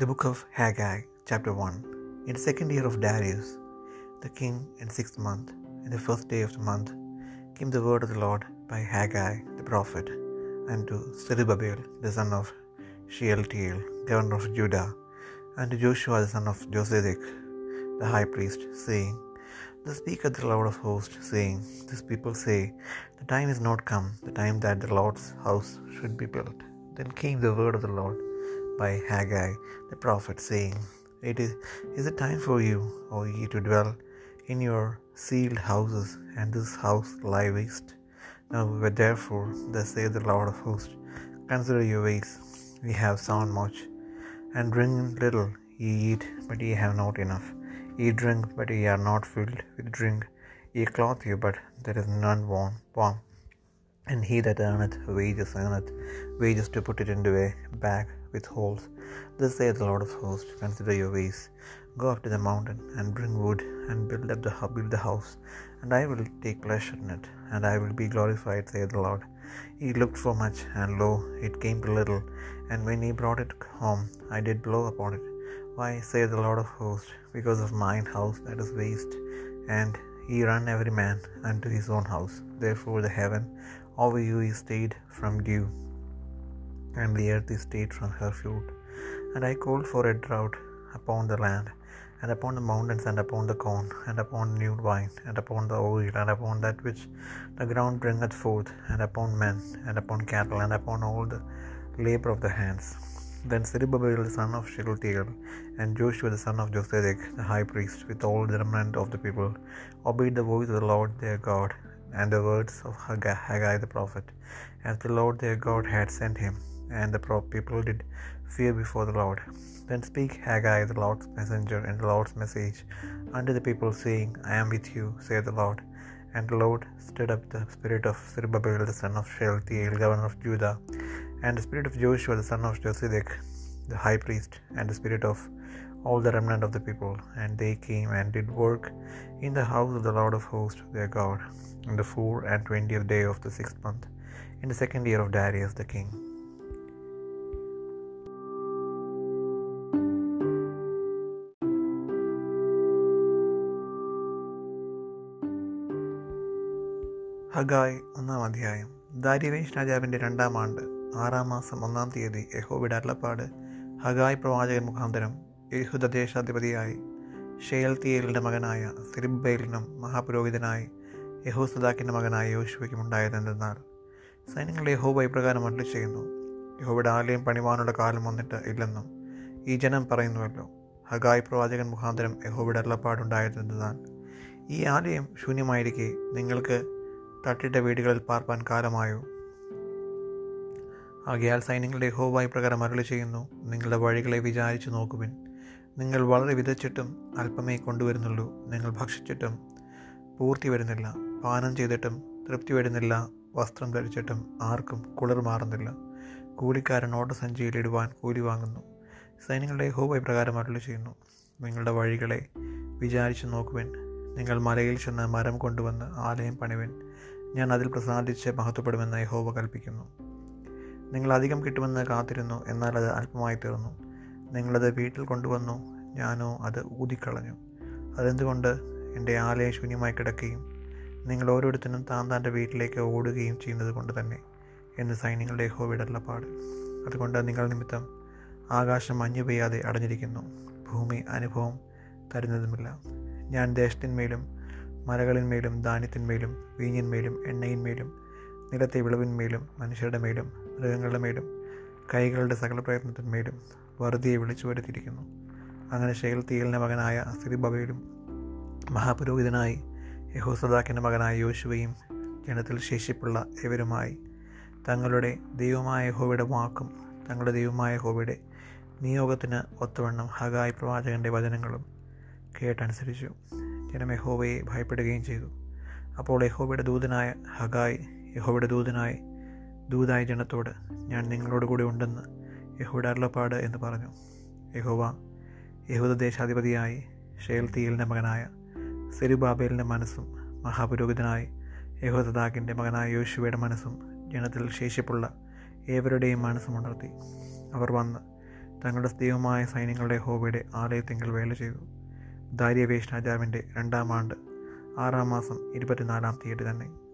The book of Haggai, chapter 1. In the second year of Darius, the king, in the sixth month, in the first day of the month, came the word of the Lord by Haggai the prophet unto Zerubbabel the son of Shealtiel, governor of Judah, and to Joshua the son of Josedek, the high priest, saying, Thus speaketh the Lord of hosts, saying, This people say, The time is not come, the time that the Lord's house should be built. Then came the word of the Lord by Haggai the prophet, saying, It is, is it time for you, O ye, to dwell in your sealed houses, and this house lie waste? Now therefore, thus saith the Lord of hosts, Consider your ways, ye have sown much, and drink little, ye eat, but ye have not enough. Ye drink, but ye are not filled with drink. Ye clothe you, but there is none warm. warm. And he that earneth wages earneth wages to put it into a bag with holes. Thus saith the Lord of hosts, Consider your ways. Go up to the mountain, and bring wood, and build up the build the house, and I will take pleasure in it, and I will be glorified, saith the Lord. He looked for much, and lo, it came to little, and when he brought it home, I did blow upon it. Why, saith the Lord of hosts, because of mine house that is waste, and ye run every man unto his own house. Therefore the heaven over you is stayed from dew, and the earth is stayed from her fruit. And I called for a drought upon the land, and upon the mountains, and upon the corn, and upon new wine, and upon the oil, and upon that which the ground bringeth forth, and upon men, and upon cattle, and upon all the labor of the hands. Then Zerubbabel the son of Shealtiel, and Joshua the son of Josedek, the high priest, with all the remnant of the people, obeyed the voice of the Lord their God, and the words of Haggai the prophet, as the Lord their God had sent him. And the people did fear before the Lord. Then speak Haggai the Lord's messenger and the Lord's message unto the people, saying, I am with you, saith the Lord. And the Lord stirred up the spirit of Zerubbabel the son of Shealtiel, governor of Judah, and the spirit of Joshua the son of Josedek, the high priest, and the spirit of all the remnant of the people. And they came and did work in the house of the Lord of hosts their God, in the four and twentieth day of the sixth month, in the second year of Darius the king. Haggai ഒന്നാം അധ്യായം. ദാരിവേഷ് രാജാവിന്റെ രണ്ടാം ആണ്ട് ആറാം മാസം ഒന്നാം തീയതി യഹോബിയുടെ അരുളപ്പാട് ഹഗായ് പ്രവാചകൻ മുഖാന്തരം യഹുദദേശാധിപതിയായി ഷെയൽത്തിയേലിന്റെ മകനായ സിരിബേലിനും മഹാപുരോഹിതനായി യഹോസദാക്കിന്റെ മകനായ യോശുവയ്ക്കും ഉണ്ടായതെന്തെന്നാൽ സൈന്യങ്ങളുടെ യഹോബ ഇപ്രകാരം അരളി ചെയ്യുന്നു. യഹോബയുടെ ആലയം പണിവാനുള്ള കാലം വന്നിട്ട് ഇല്ലെന്നും ഈ ജനം പറയുന്നുവല്ലോ. ഹഗായ് പ്രവാചകൻ മുഖാന്തരം യഹോബയുടെ അരുളപ്പാടുണ്ടായതെന്തെന്നാൽ ഈ ആലയം ശൂന്യമായിരിക്കെ നിങ്ങൾക്ക് തട്ടിട്ട വീടുകളിൽ പാർപ്പാൻ കാലമായോ? ആകയാൽ സൈന്യങ്ങളുടെ ഹോവായി പ്രകാരം അരളി ചെയ്യുന്നു. നിങ്ങളുടെ വഴികളെ വിചാരിച്ചു നോക്കുവിൻ. നിങ്ങൾ വളരെ വിതച്ചിട്ടും അല്പമേ കൊണ്ടുവരുന്നുള്ളൂ. നിങ്ങൾ ഭക്ഷിച്ചിട്ടും പൂർത്തി വരുന്നില്ല. പാനം ചെയ്തിട്ടും തൃപ്തി വരുന്നില്ല. വസ്ത്രം ധരിച്ചിട്ടും ആർക്കും കുളിർ മാറുന്നില്ല. കൂലിക്കാരൻ ഓട്ടസഞ്ചിയിൽ ഇടുവാൻ കൂലി വാങ്ങുന്നു. സൈന്യങ്ങളുടെ ഹോവായി പ്രകാരം അരളി ചെയ്യുന്നു. നിങ്ങളുടെ വഴികളെ വിചാരിച്ചു നോക്കുവിൻ. നിങ്ങൾ മലയിൽ ചെന്ന് മരം കൊണ്ടുവന്ന് ആലയം പണിവൻ. ഞാൻ അതിൽ പ്രസാദിച്ച് മഹത്വപ്പെടുമെന്ന് യഹോവ കൽപ്പിക്കുന്നു. നിങ്ങൾ അധികം കിട്ടുമെന്ന് കാത്തിരുന്നു എന്നാൽ അത് അല്പമായി തീർന്നു. നിങ്ങളത് വീട്ടിൽ കൊണ്ടുവന്നു ഞാനോ അത് ഊതിക്കളഞ്ഞു. അതെന്തുകൊണ്ട്? എന്റെ ആലയം ശൂന്യമായി കിടക്കുകയും നിങ്ങൾ ഓരോരുത്തരും താൻ താന്റെ വീട്ടിലേക്ക് ഓടുകയും ചെയ്യുന്നത് കൊണ്ട് തന്നെ എന്ന് സൈന്യങ്ങളുടെ യഹോവയുടെ പാട് അതുകൊണ്ട് നിങ്ങൾ നിമിത്തം ആകാശം മഞ്ഞു പെയ്യാതെ അടഞ്ഞിരിക്കുന്നു. ഭൂമി അനുഭവം തരുന്നതുമില്ല. ഞാൻ ദേശത്തിന്മേലും മലകളിന്മേലും ധാന്യത്തിന്മേലും വീഞ്ഞിന്മേലും എണ്ണയിന്മേലും നിലത്തെ വിളവിന്മേലും മനുഷ്യരുടെ മേലും മൃഗങ്ങളുടെ മേലും കൈകളുടെ സകല പ്രയത്നത്തിന്മേലും വെറുതെ വിളിച്ചു വരുത്തിയിരിക്കുന്നു. അങ്ങനെ ഷെയൽത്തിയലിന്റെ തീയലിന്റെ മകനായ സിറിബബയിലും മഹാപുരോഹിതനായി യഹോസദാക്കിന്റെ മകനായ യോശുവയും ജനത്തിൽ ശേഷിപ്പുള്ള ഇവരുമായി തങ്ങളുടെ ദൈവമായ ഹോബിയുടെ വാക്കും തങ്ങളുടെ ദൈവമായ ഹോബിയുടെ നിയോഗത്തിന് ഒത്തവണ്ണം ഹഗായ് പ്രവാചകന്റെ വചനങ്ങളും കേട്ടനുസരിച്ചു. ജനം യഹോവയെ ഭയപ്പെടുകയും ചെയ്തു. അപ്പോൾ യഹോവയുടെ ദൂതനായ ഹഗായ് യഹോവയുടെ ദൂതനായി ദൂതായ ജനത്തോട് ഞാൻ നിങ്ങളോട് കൂടെ ഉണ്ടെന്ന് യഹോയുടെ അരുളപ്പാട് എന്ന് പറഞ്ഞു. യഹോവ യഹൂദ ദേശാധിപതിയായി ഷെയൽത്തീലിന്റെ മകനായ സെരുബാബേലിന്റെ മനസ്സും മഹാപുരോഹിതനായി യഹോദദാക്കിന്റെ മകനായ യോശുവയുടെ മനസ്സും ജനത്തിൽ ശേഷിപ്പുള്ള ഏവരുടെയും മനസ്സും ഉണർത്തി. അവർ വന്ന് തങ്ങളുടെ ദൈവമായ സൈന്യങ്ങളുടെ ഹോബയുടെ ആലയത്തെങ്കിൽ വേല ചെയ്തു. ദാര്യവേഷ് രാജാവിന്റെ രണ്ടാം ആണ്ട് ആറാം മാസം ഇരുപത്തിനാലാം തീയതി തന്നെ.